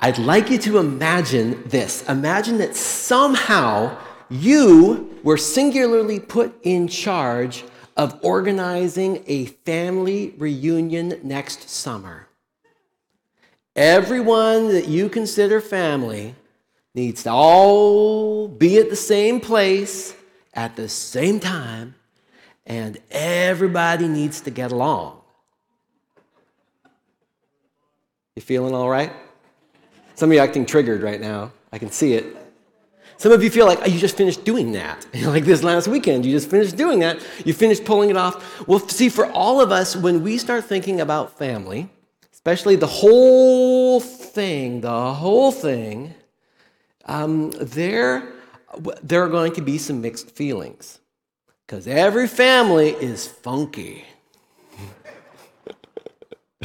I'd like you to imagine this. Imagine that somehow you were singularly put in charge of organizing a family reunion next summer. Everyone that you consider family needs to all be at the same place at the same time, and everybody needs to get along. You feeling all right? Some of you are acting triggered right now. I can see it. Some of you feel like oh, you just finished doing that. like this last weekend, you just finished doing that. You finished pulling it off. Well, see, for all of us, when we start thinking about family, especially the whole thing, the whole thing, um, there, there are going to be some mixed feelings. Because every family is funky.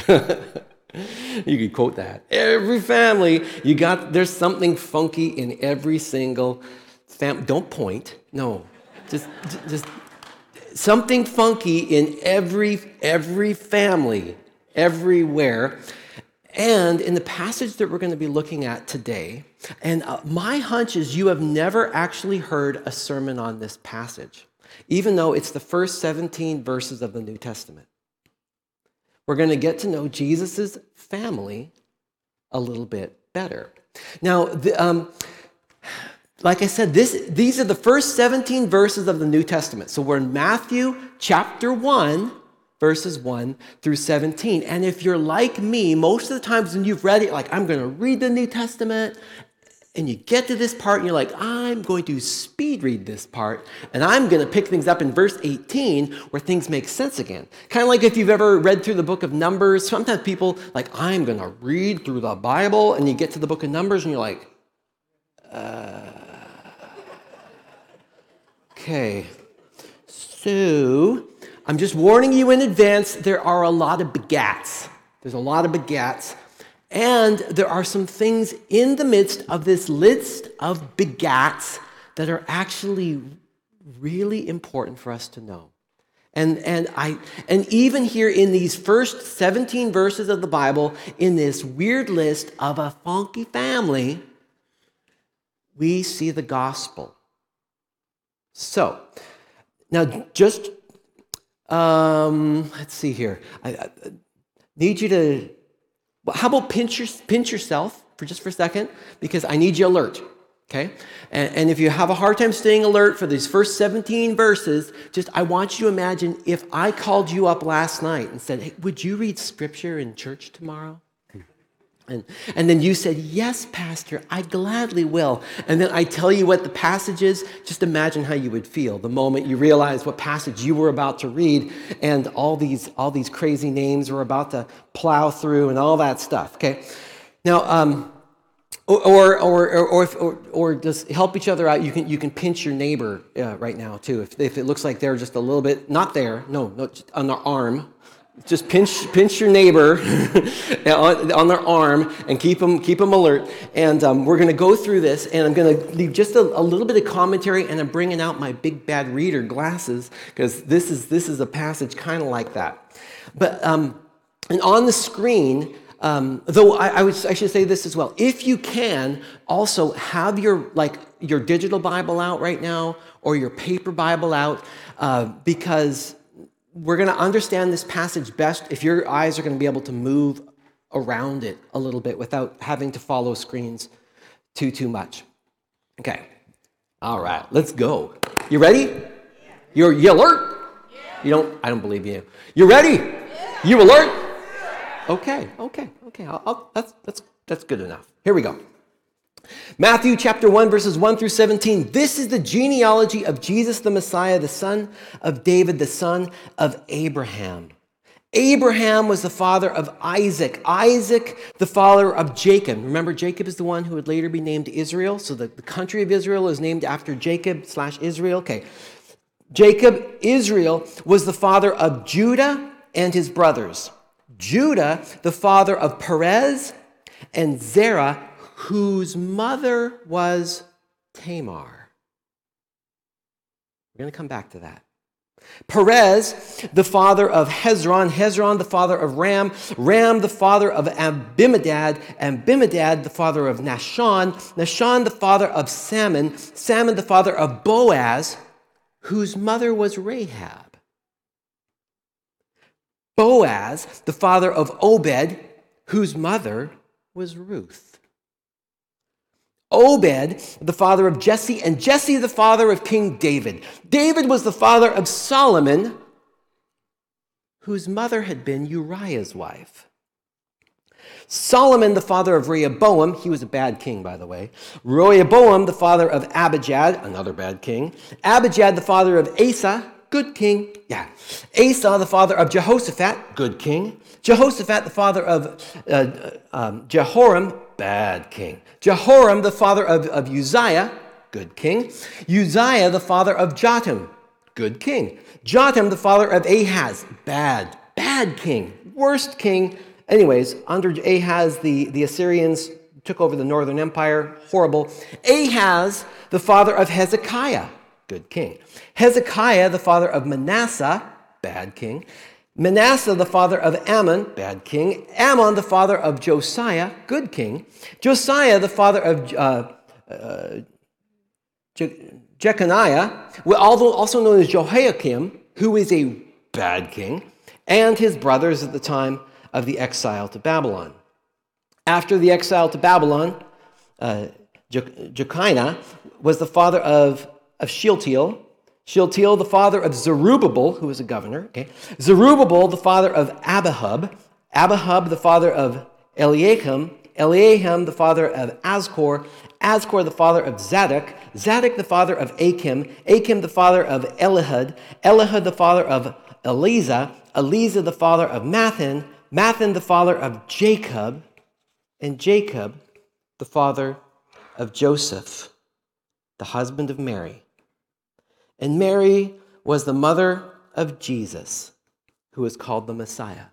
you could quote that. Every family, you got there's something funky in every single fam. Don't point. No, just just something funky in every every family, everywhere. And in the passage that we're going to be looking at today, and uh, my hunch is you have never actually heard a sermon on this passage, even though it's the first 17 verses of the New Testament. We're going to get to know Jesus' family a little bit better. Now, the, um, like I said, this, these are the first 17 verses of the New Testament. So we're in Matthew chapter 1, verses 1 through 17. And if you're like me, most of the times when you've read it, like, I'm going to read the New Testament and you get to this part and you're like, I'm going to speed read this part and I'm going to pick things up in verse 18 where things make sense again. Kind of like if you've ever read through the book of Numbers, sometimes people like, I'm going to read through the Bible and you get to the book of Numbers and you're like, uh, okay. So I'm just warning you in advance, there are a lot of begats. There's a lot of begats. And there are some things in the midst of this list of begats that are actually really important for us to know. And, and, I, and even here in these first 17 verses of the Bible, in this weird list of a funky family, we see the gospel. So, now just, um, let's see here. I, I need you to well, how about pinch, your, pinch yourself for just for a second? Because I need you alert, okay? And, and if you have a hard time staying alert for these first 17 verses, just I want you to imagine if I called you up last night and said, hey, would you read scripture in church tomorrow? And, and then you said, Yes, Pastor, I gladly will. And then I tell you what the passage is. Just imagine how you would feel the moment you realize what passage you were about to read and all these, all these crazy names were about to plow through and all that stuff, okay? Now, um, or, or, or, or, or, just help each other out. You can, you can pinch your neighbor uh, right now, too. If, if it looks like they're just a little bit, not there, no, no on their arm, just pinch, pinch your neighbor on, on, their arm and keep them, keep them alert. And um, we're going to go through this, and I'm going to leave just a, a, little bit of commentary, and I'm bringing out my big bad reader glasses because this is, this is a passage kind of like that. But um, and on the screen, um, though I, I, would, I should say this as well. If you can, also have your like your digital Bible out right now or your paper Bible out, uh, because we're going to understand this passage best if your eyes are going to be able to move around it a little bit without having to follow screens too too much. Okay. All right, let's go. You ready? You're you alert? You don't I don't believe you. You ready? You alert? Okay, okay, okay. I'll, I'll, that's that's that's good enough. Here we go. Matthew chapter 1, verses 1 through 17. This is the genealogy of Jesus the Messiah, the son of David, the son of Abraham. Abraham was the father of Isaac. Isaac, the father of Jacob. Remember, Jacob is the one who would later be named Israel. So the, the country of Israel is named after Jacob slash Israel. Okay. Jacob, Israel, was the father of Judah and his brothers. Judah, the father of Perez and Zerah, whose mother was Tamar. We're going to come back to that. Perez, the father of Hezron, Hezron, the father of Ram, Ram, the father of Amminadab, Amminadab, the father of Nahshon, Nahshon, the father of Salmon, Salmon, the father of Boaz, whose mother was Rahab. Boaz, the father of Obed, whose mother was Ruth. Obed, the father of Jesse, and Jesse, the father of King David. David was the father of Solomon, whose mother had been Uriah's wife. Solomon, the father of Rehoboam, he was a bad king, by the way. Rehoboam, the father of Abijah, another bad king. Abijah, the father of Asa, good king. Yeah. Asa, the father of Jehoshaphat, good king. Jehoshaphat, the father of uh, um, Jehoram, bad king. Jehoram, the father of, of Uzziah, good king. Uzziah, the father of Jotham, good king. Jotham, the father of Ahaz, bad, bad king, worst king. Anyways, under Ahaz, the, the Assyrians took over the northern empire, horrible. Ahaz, the father of Hezekiah, good king. Hezekiah, the father of Manasseh, bad king. Manasseh, the father of Amon, bad king. Amon, the father of Josiah, good king. Josiah, the father of uh, uh, Je- Jeconiah, also known as Jehoiakim, who is a bad king, and his brothers at the time of the exile to Babylon. After the exile to Babylon, uh, Jeconiah was the father of, of Shealtiel, Shealtiel, the father of Zerubbabel, who was a governor. Okay? Zerubbabel, the father of Abihud. Abihud, the father of Eliakim. Eliakim, the father of Azkor. Azkor, the father of Zadok. Zadok, the father of Achim. Achim, the father of Elihud. Elihud, the father of Eleazar. Eleazar, the father of Matthan. Matthan, the father of Jacob. And Jacob, the father of Joseph, the husband of Mary and Mary was the mother of Jesus, who was called the Messiah.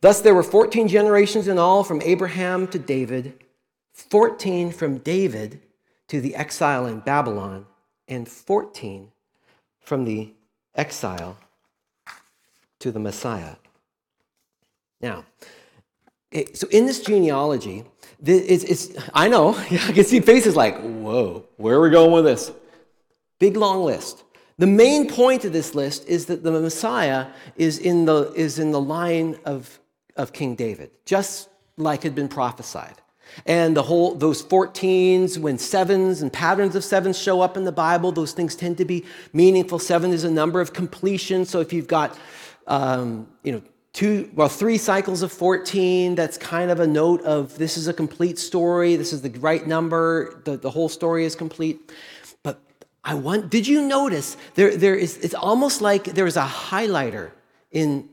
Thus, there were 14 generations in all from Abraham to David, 14 from David to the exile in Babylon, and 14 from the exile to the Messiah. Now, so in this genealogy, it's, it's, I know, I can see faces like, whoa, where are we going with this? Big long list. The main point of this list is that the Messiah is in the, is in the line of, of King David, just like had been prophesied. And the whole those 14s, when sevens and patterns of sevens show up in the Bible, those things tend to be meaningful. Seven is a number of completion. So if you've got um, you know two well three cycles of 14 that's kind of a note of this is a complete story this is the right number the, the whole story is complete I want, did you notice there, there is, it's almost like there is a highlighter in,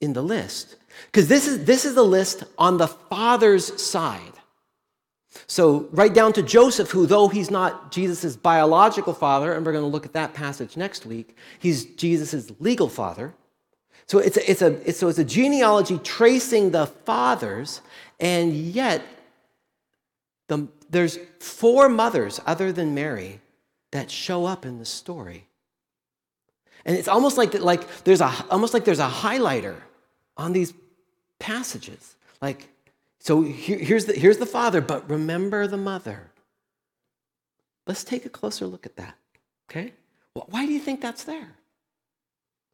in the list. Because this is, this is the list on the father's side. So, right down to Joseph, who, though he's not Jesus' biological father, and we're going to look at that passage next week, he's Jesus' legal father. So, it's a, it's, a, it's, so it's a genealogy tracing the fathers, and yet the, there's four mothers other than Mary that show up in the story. And it's almost like that, like there's a almost like there's a highlighter on these passages. Like, so here, here's the here's the father, but remember the mother. Let's take a closer look at that. Okay? Well, why do you think that's there?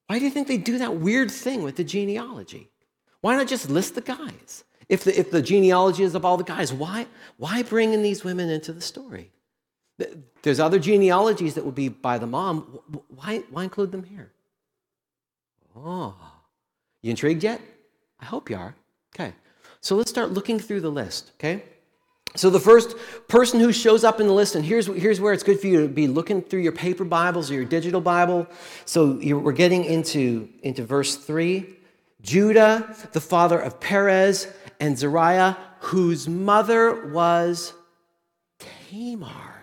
Why do you think they do that weird thing with the genealogy? Why not just list the guys? If the, if the genealogy is of all the guys, why, why bring in these women into the story? There's other genealogies that would be by the mom. Why, why include them here? Oh, you intrigued yet? I hope you are. Okay. So let's start looking through the list, okay? So the first person who shows up in the list, and here's, here's where it's good for you to be looking through your paper Bibles or your digital Bible. So we're getting into, into verse 3. Judah, the father of Perez and Zerah, whose mother was Tamar.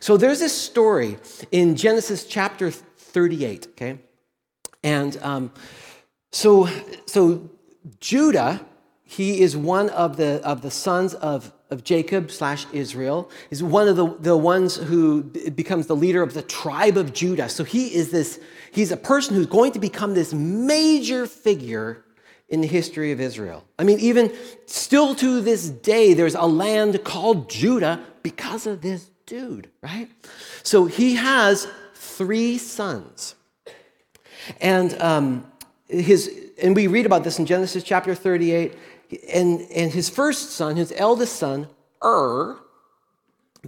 So there's this story in Genesis chapter 38, okay? And um, so, so Judah, he is one of the, of the sons of of Jacob slash Israel. He's one of the, the ones who becomes the leader of the tribe of Judah. So he is this, he's a person who's going to become this major figure in the history of Israel. I mean, even still to this day, there's a land called Judah because of this dude, right? So he has three sons. And um, his and we read about this in Genesis chapter 38 and, and his first son, his eldest son, Ur,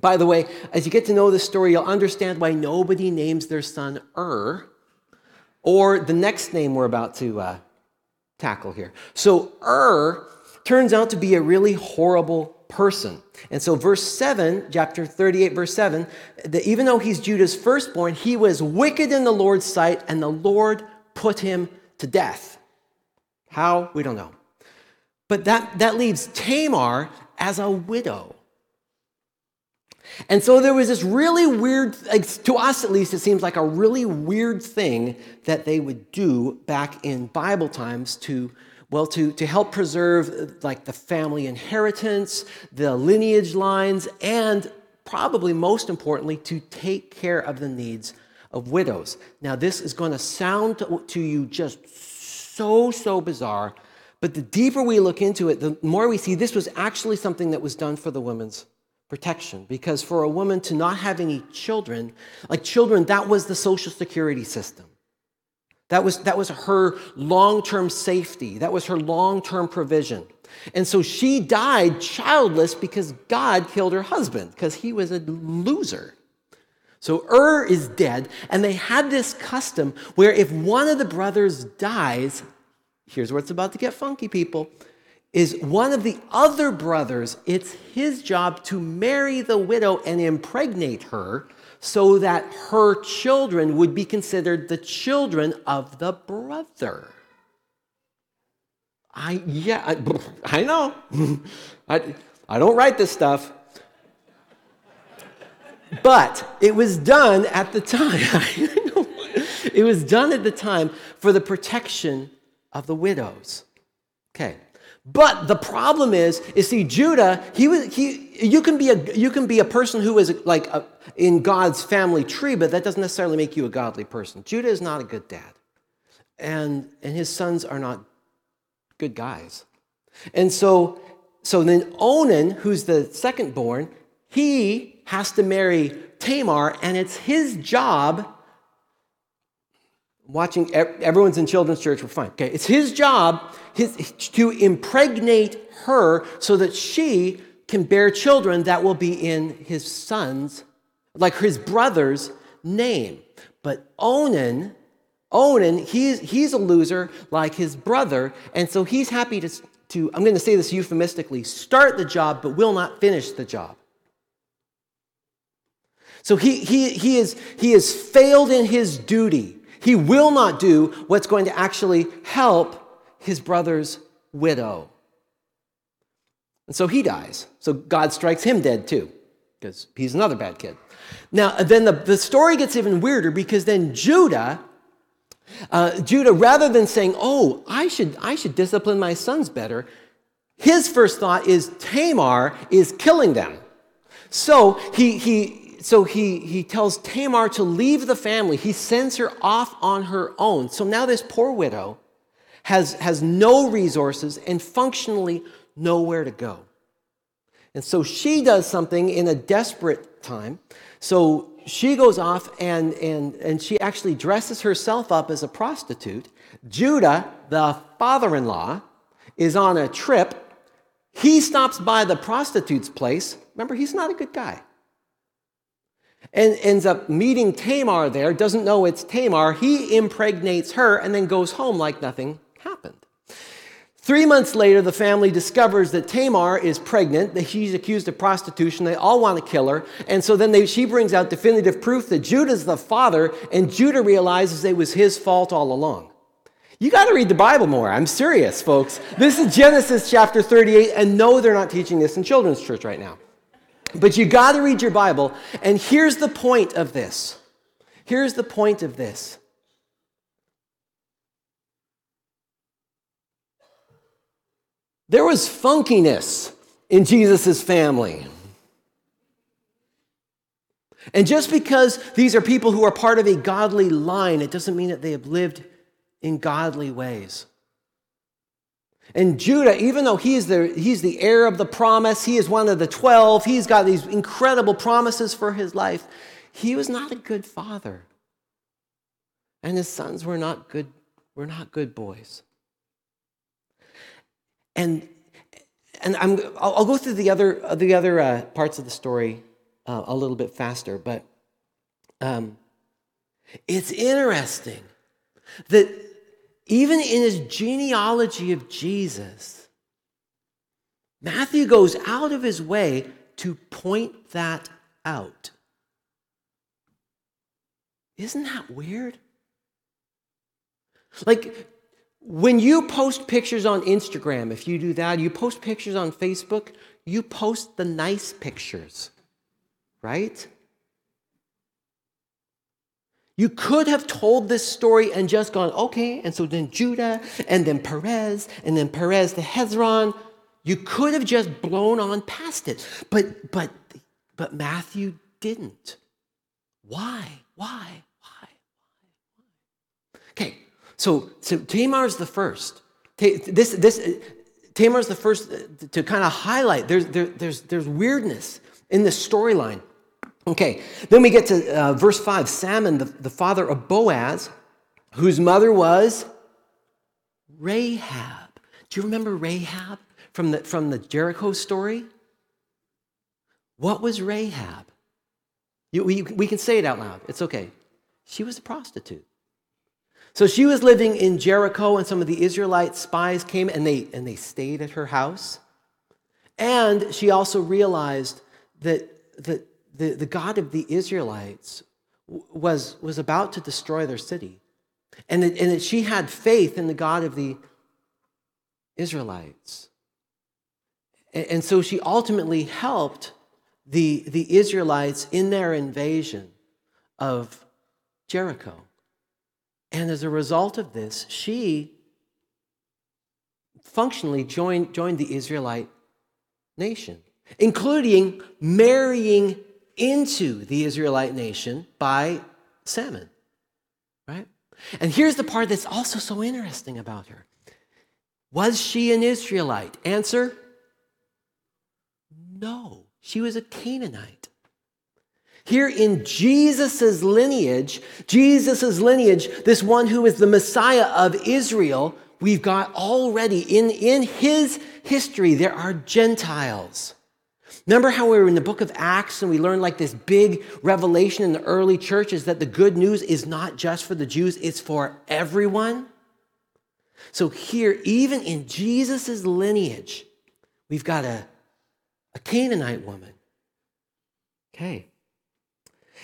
by the way, as you get to know this story, you'll understand why nobody names their son Ur or the next name we're about to uh, tackle here. So, Ur turns out to be a really horrible person. And so, verse 7, chapter 38, verse 7, that even though he's Judah's firstborn, he was wicked in the Lord's sight, and the Lord put him to death. How? We don't know. But that, that leaves Tamar as a widow. And so there was this really weird, to us at least, it seems like a really weird thing that they would do back in Bible times to, well, to, to help preserve uh, like the family inheritance, the lineage lines, and probably most importantly, to take care of the needs of widows. Now, this is going to sound to, to you just so, so bizarre but the deeper we look into it, the more we see this was actually something that was done for the women's protection. Because for a woman to not have any children, like children, that was the social security system. That was, that was her long term safety, that was her long term provision. And so she died childless because God killed her husband, because he was a loser. So Ur is dead, and they had this custom where if one of the brothers dies, here's where it's about to get funky, people, is one of the other brothers, it's his job to marry the widow and impregnate her so that her children would be considered the children of the brother. I, yeah, I, I know. I, I don't write this stuff. But it was done at the time. it was done at the time for the protection of the widows. Okay. But the problem is, is see, Judah, he was, he, you can be a, you can be a person who is like a, in God's family tree, but that doesn't necessarily make you a godly person. Judah is not a good dad. And, and his sons are not good guys. And so, so then Onan, who's the second born, he has to marry Tamar, and it's his job watching everyone's in children's church we're fine okay? It's his job his, to impregnate her so that she can bear children that will be in his son's like his brother's name. But onan onan he's, he's a loser like his brother and so he's happy to, to i'm going to say this euphemistically start the job but will not finish the job. So he, he, he, is, he has failed in his duty he will not do what's going to actually help his brother's widow. And so he dies. So God strikes him dead too, because he's another bad kid. Now, then the, the story gets even weirder because then Judah, uh, Judah, rather than saying, Oh, I should, I should discipline my sons better, his first thought is Tamar is killing them. So he, he, so he, he tells Tamar to leave the family. He sends her off on her own. So now this poor widow has, has no resources and functionally nowhere to go. And so she does something in a desperate time. So she goes off and, and, and she actually dresses herself up as a prostitute. Judah, the father in law, is on a trip. He stops by the prostitute's place. Remember, he's not a good guy and ends up meeting Tamar there, doesn't know it's Tamar. He impregnates her and then goes home like nothing happened. Three months later, the family discovers that Tamar is pregnant, that she's accused of prostitution. They all want to kill her. And so then they, she brings out definitive proof that Judah's the father, and Judah realizes it was his fault all along. You got to read the Bible more. I'm serious, folks. This is Genesis chapter 38, and no, they're not teaching this in children's church right now. But you got to read your Bible. And here's the point of this. Here's the point of this. There was funkiness in Jesus' family. And just because these are people who are part of a godly line, it doesn't mean that they have lived in godly ways. And Judah, even though he's the, he's the heir of the promise, he is one of the 12, he's got these incredible promises for his life, he was not a good father. And his sons were not good, were not good boys. And, and I'm, I'll, I'll go through the other, the other uh, parts of the story uh, a little bit faster, but um, it's interesting that even in his genealogy of Jesus, Matthew goes out of his way to point that out. Isn't that weird? Like, when you post pictures on Instagram, if you do that, you post pictures on Facebook, you post the nice pictures, right? You could have told this story and just gone, okay, and so then Judah, and then Perez, and then Perez to Hezron. You could have just blown on past it. But but but Matthew didn't. Why? Why? Why? Okay, so so Tamar's the first. This this Tamar's the first to kind of highlight. There's there, there's there's weirdness in this storyline. Okay, then we get to uh, verse 5 Salmon, the, the father of Boaz, whose mother was Rahab. Do you remember Rahab from the, from the Jericho story? What was Rahab? You, we, we can say it out loud, it's okay. She was a prostitute. So she was living in Jericho, and some of the Israelite spies came and they, and they stayed at her house. And she also realized that, that the, the God of the Israelites was, was about to destroy their city. And that, and that she had faith in the God of the Israelites. And, and so she ultimately helped the, the Israelites in their invasion of Jericho. And as a result of this, she functionally joined, joined the Israelite nation, including marrying into the Israelite nation by Salmon, right? And here's the part that's also so interesting about her. Was she an Israelite? Answer no. She was a Canaanite. Here in Jesus' lineage, Jesus' lineage, this one who is the Messiah of Israel, we've got already in, in his history, there are Gentiles. Remember how we were in the book of Acts and we learned like this big revelation in the early church is that the good news is not just for the Jews, it's for everyone? So here, even in Jesus' lineage, we've got a, a Canaanite woman. Okay.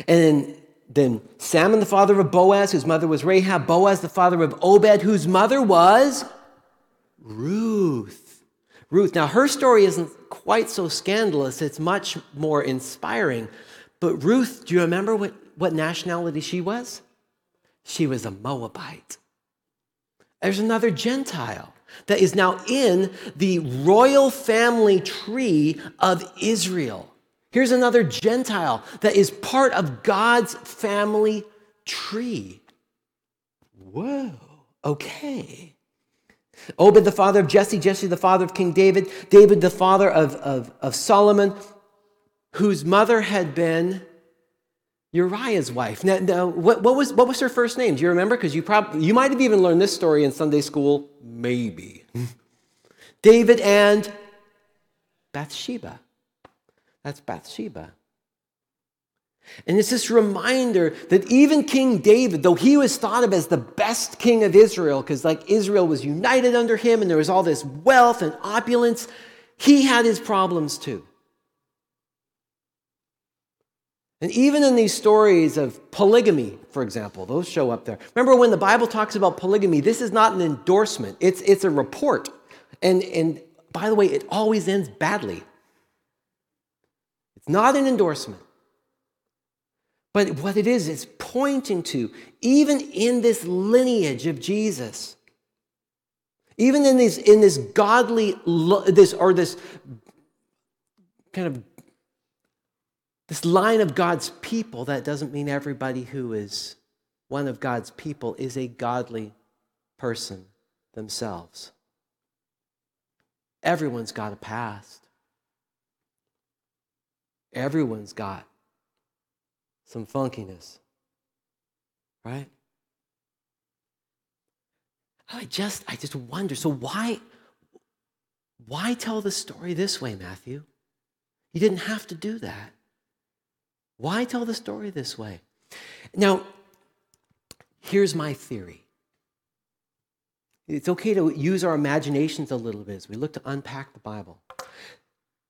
And then, then Salmon, the father of Boaz, whose mother was Rahab, Boaz, the father of Obed, whose mother was Ruth. Ruth. Now, her story isn't quite so scandalous, it's much more inspiring. But Ruth, do you remember what, what nationality she was? She was a Moabite. There's another Gentile that is now in the royal family tree of Israel. Here's another Gentile that is part of God's family tree. Whoa, okay. Obed, the father of Jesse, Jesse, the father of King David, David, the father of, of, of Solomon, whose mother had been Uriah's wife. Now, now what, what, was, what was her first name? Do you remember? Because you, probably you might have even learned this story in Sunday school. Maybe. David and Bathsheba. That's Bathsheba. And it's this reminder that even King David, though he was thought of as the best king of Israel, because like Israel was united under him and there was all this wealth and opulence, he had his problems too. And even in these stories of polygamy, for example, those show up there. Remember when the Bible talks about polygamy, this is not an endorsement, it's, it's a report. And, and by the way, it always ends badly. It's not an endorsement. But what it is, it's pointing to, even in this lineage of Jesus, even in this, in this godly, this, or this kind of this line of God's people, that doesn't mean everybody who is one of God's people is a godly person themselves. Everyone's got a past. Everyone's got some funkiness, right? Oh, I just, I just wonder. So why, why tell the story this way, Matthew? You didn't have to do that. Why tell the story this way? Now, here's my theory. It's okay to use our imaginations a little bit as we look to unpack the Bible.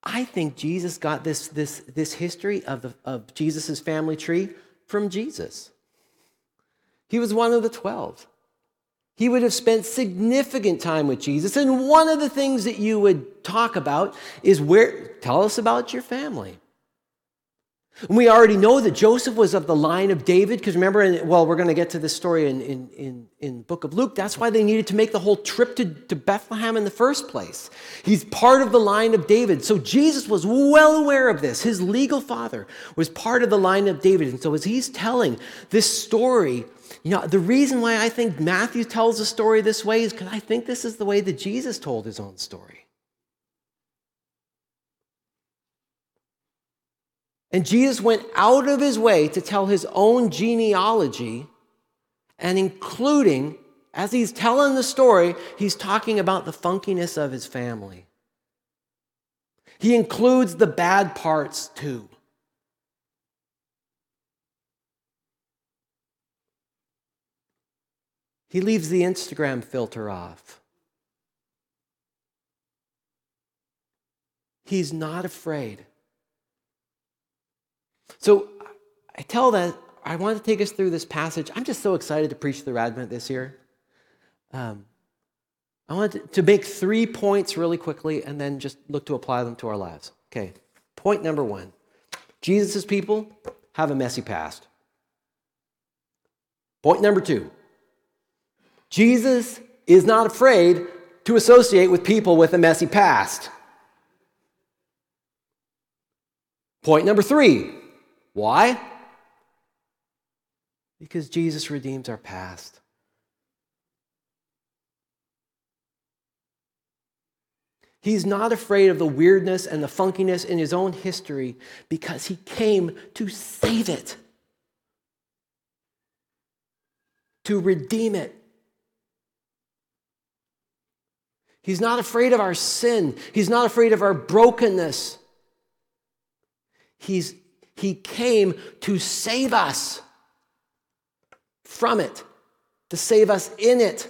I think Jesus got this, this, this history of, of Jesus' family tree from Jesus. He was one of the 12 he would have spent significant time with Jesus. And one of the things that you would talk about is where, tell us about your family. And we already know that Joseph was of the line of David, because remember, well, we're going to get to this story in, in, in, in book of Luke. That's why they needed to make the whole trip to, to Bethlehem in the first place. He's part of the line of David. So Jesus was well aware of this. His legal father was part of the line of David. And so as he's telling this story you know, the reason why I think Matthew tells the story this way is because I think this is the way that Jesus told his own story. And Jesus went out of his way to tell his own genealogy, and including, as he's telling the story, he's talking about the funkiness of his family. He includes the bad parts too. He leaves the Instagram filter off. He's not afraid. So I tell that I want to take us through this passage. I'm just so excited to preach the Advent this year. Um, I want to make three points really quickly and then just look to apply them to our lives. Okay, point number one Jesus' people have a messy past. Point number two Jesus is not afraid to associate with people with a messy past. Point number three why? Because Jesus redeems our past. He's not afraid of the weirdness and the funkiness in his own history because he came to save it, to redeem it. He's not afraid of our sin. He's not afraid of our brokenness. He's, he came to save us from it, to save us in it.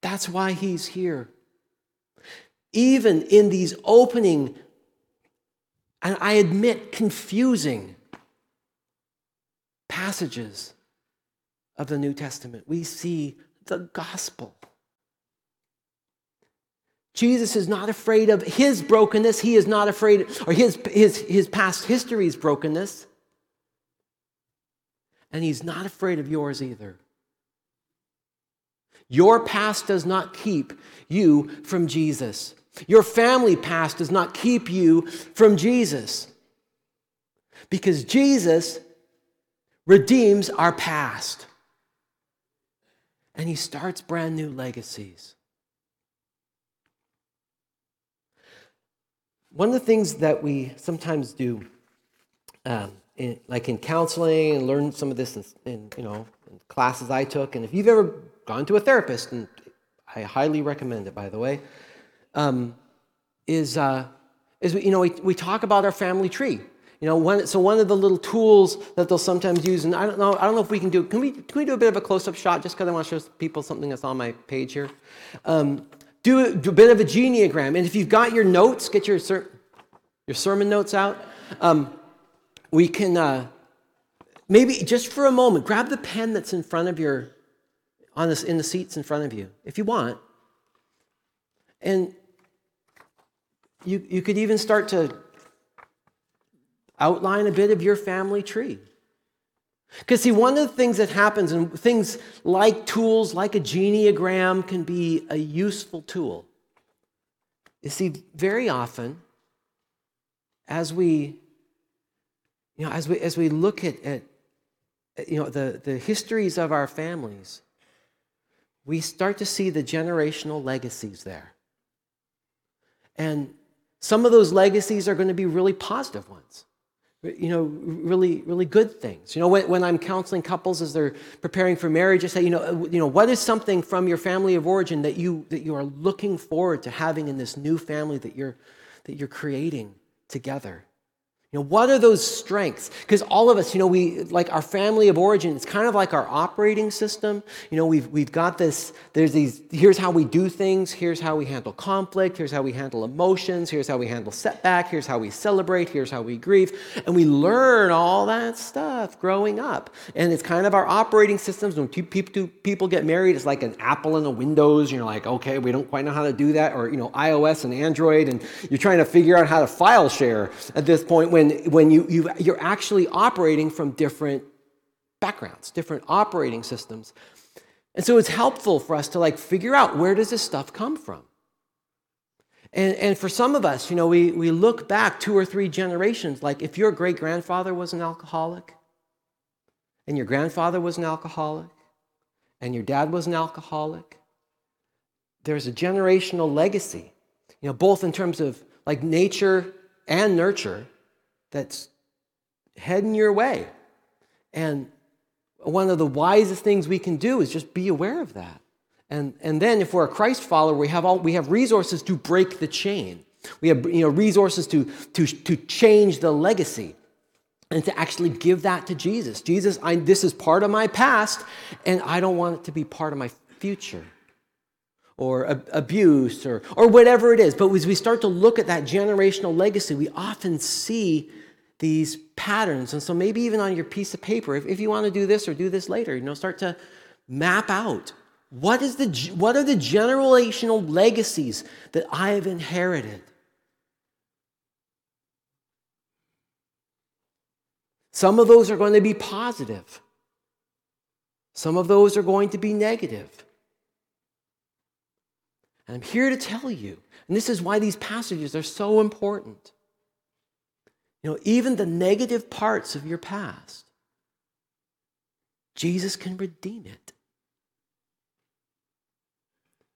That's why he's here. Even in these opening, and I admit, confusing passages of the New Testament, we see the gospel. Jesus is not afraid of his brokenness. He is not afraid, or his, his, his past history's brokenness. And he's not afraid of yours either. Your past does not keep you from Jesus. Your family past does not keep you from Jesus. Because Jesus redeems our past. And he starts brand new legacies. One of the things that we sometimes do, um, in, like in counseling, and learn some of this in, in, you know in classes I took, and if you've ever gone to a therapist, and I highly recommend it, by the way, um, is uh, is you know we, we talk about our family tree. You know, one, so one of the little tools that they'll sometimes use, and I don't know, I don't know if we can do. Can we can we do a bit of a close-up shot just because I want to show people something that's on my page here? Um, do a, do a bit of a geneagram. And if you've got your notes, get your, ser- your sermon notes out. Um, we can uh, maybe just for a moment grab the pen that's in front of your on this in the seats in front of you if you want and you, you could even start to outline a bit of your family tree because, see, one of the things that happens, and things like tools, like a geneagram, can be a useful tool. You see, very often, as we, you know, as we, as we look at, at you know, the, the histories of our families, we start to see the generational legacies there. And some of those legacies are going to be really positive ones you know, really, really good things. You know, when, when, I'm counseling couples as they're preparing for marriage, I say, you know, uh, you know, what is something from your family of origin that you that you are looking forward to having in this new family that you're that you're creating together? You know, what are those strengths? Because all of us, you know, we like our family of origin, it's kind of like our operating system. You know, we've we've got this, there's these, here's how we do things, here's how we handle conflict, here's how we handle emotions, here's how we handle setback, here's how we celebrate, here's how we grieve. And we learn all that stuff growing up. And it's kind of our operating systems. When two people get married, it's like an Apple and a Windows. You're like, okay, we don't quite know how to do that. Or, you know, iOS and Android, and you're trying to figure out how to file share at this point when, when you, you, you're actually operating from different backgrounds, different operating systems. And so it's helpful for us to like figure out where does this stuff come from? And, and for some of us, you know, we, we look back two or three generations, like if your great grandfather was an alcoholic, and your grandfather was an alcoholic, and your dad was an alcoholic, there's a generational legacy, you know, both in terms of like nature and nurture that's heading your way. And one of the wisest things we can do is just be aware of that. And, and then if we're a Christ follower, we have, all, we have resources to break the chain. We have you know, resources to, to, to change the legacy and to actually give that to Jesus. Jesus, I, this is part of my past, and I don't want it to be part of my future or abuse or, or whatever it is. But as we start to look at that generational legacy, we often see these patterns. And so maybe even on your piece of paper, if, if you want to do this or do this later, you know, start to map out what, is the, what are the generational legacies that I have inherited? Some of those are going to be positive. Some of those are going to be negative. And I'm here to tell you, and this is why these passages are so important. You know, even the negative parts of your past, Jesus can redeem it.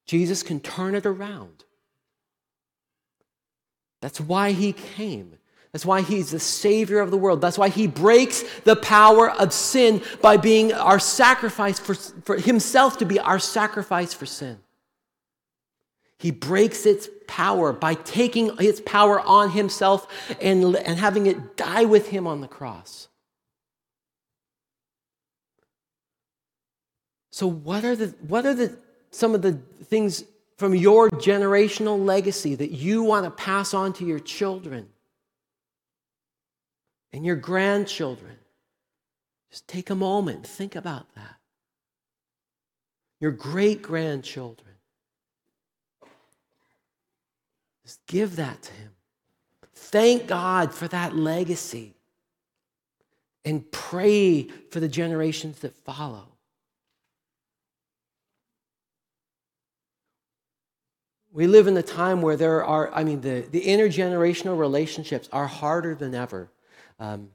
Jesus can turn it around. That's why he came. That's why he's the Savior of the world. That's why he breaks the power of sin by being our sacrifice for, for himself to be our sacrifice for sin. He breaks its power by taking its power on himself and, and having it die with him on the cross. So, what are, the, what are the, some of the things from your generational legacy that you want to pass on to your children and your grandchildren? Just take a moment think about that. Your great grandchildren. Just give that to Him. Thank God for that legacy and pray for the generations that follow. We live in a time where there are, I mean, the, the intergenerational relationships are harder than ever. Um,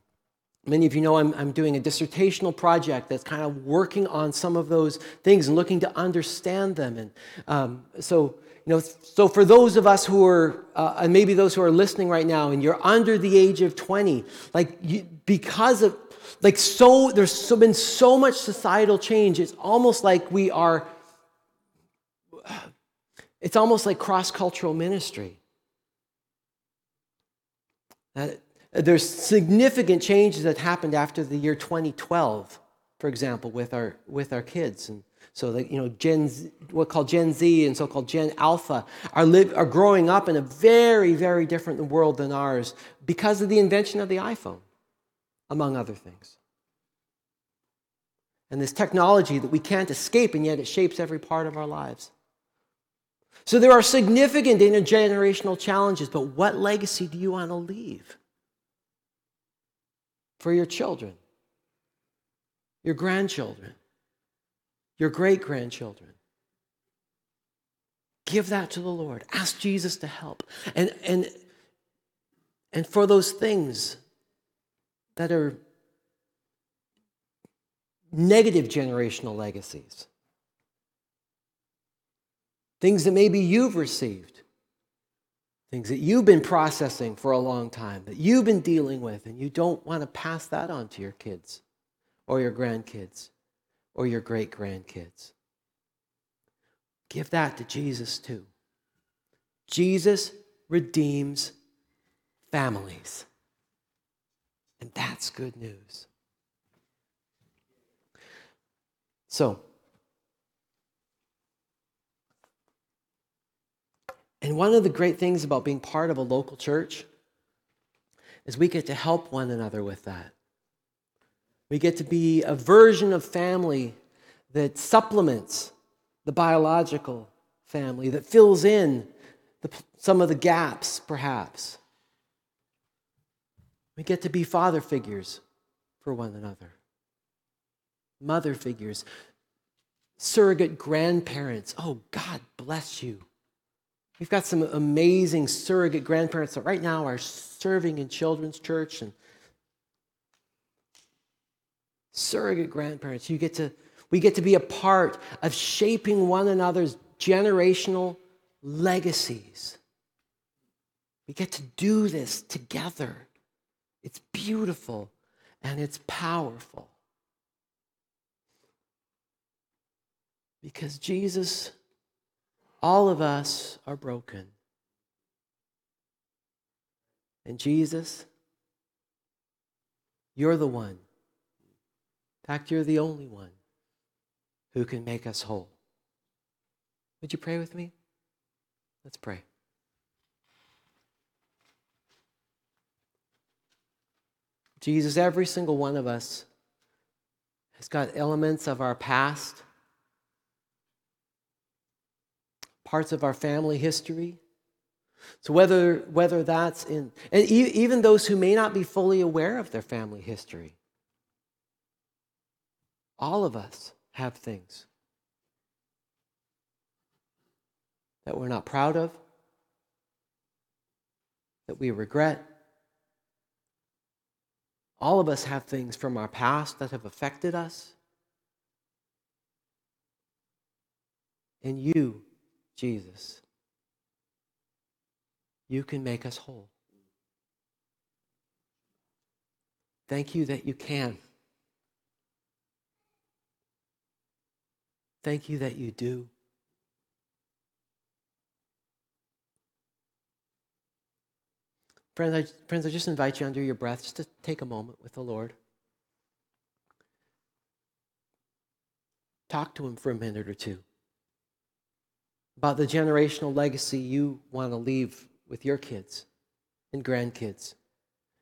many of you know I'm, I'm doing a dissertational project that's kind of working on some of those things and looking to understand them. And um, so, you know, so for those of us who are, uh, and maybe those who are listening right now, and you're under the age of 20, like you, because of, like so, there's so, been so much societal change. It's almost like we are, it's almost like cross-cultural ministry. Uh, there's significant changes that happened after the year 2012, for example, with our, with our kids. And so that you know, Gen Z, what called Gen Z and so-called Gen Alpha are, live, are growing up in a very, very different world than ours because of the invention of the iPhone, among other things. And this technology that we can't escape, and yet it shapes every part of our lives. So there are significant intergenerational challenges, but what legacy do you want to leave for your children, your grandchildren? Your great grandchildren. Give that to the Lord. Ask Jesus to help. And, and And for those things that are negative generational legacies, things that maybe you've received, things that you've been processing for a long time, that you've been dealing with, and you don't want to pass that on to your kids or your grandkids or your great grandkids. Give that to Jesus too. Jesus redeems families. And that's good news. So, and one of the great things about being part of a local church is we get to help one another with that. We get to be a version of family that supplements the biological family, that fills in the, some of the gaps, perhaps. We get to be father figures for one another, mother figures, surrogate grandparents. Oh, God bless you. We've got some amazing surrogate grandparents that right now are serving in children's church and surrogate grandparents. You get to, we get to be a part of shaping one another's generational legacies. We get to do this together. It's beautiful and it's powerful. Because Jesus, all of us are broken. And Jesus, you're the one fact, you're the only one who can make us whole. Would you pray with me? Let's pray. Jesus, every single one of us has got elements of our past, parts of our family history. So whether whether that's in and even those who may not be fully aware of their family history, all of us have things that we're not proud of, that we regret. All of us have things from our past that have affected us. And you, Jesus, you can make us whole. Thank you that you can. Thank you that you do. Friends I, friends, I just invite you under your breath just to take a moment with the Lord. Talk to Him for a minute or two about the generational legacy you want to leave with your kids and grandkids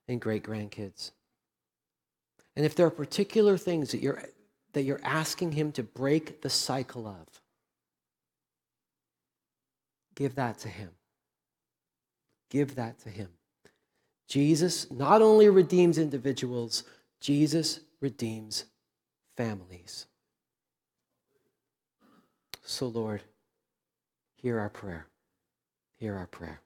and great grandkids. And if there are particular things that you're that you're asking Him to break the cycle of, give that to Him. Give that to Him. Jesus not only redeems individuals, Jesus redeems families. So, Lord, hear our prayer. Hear our prayer.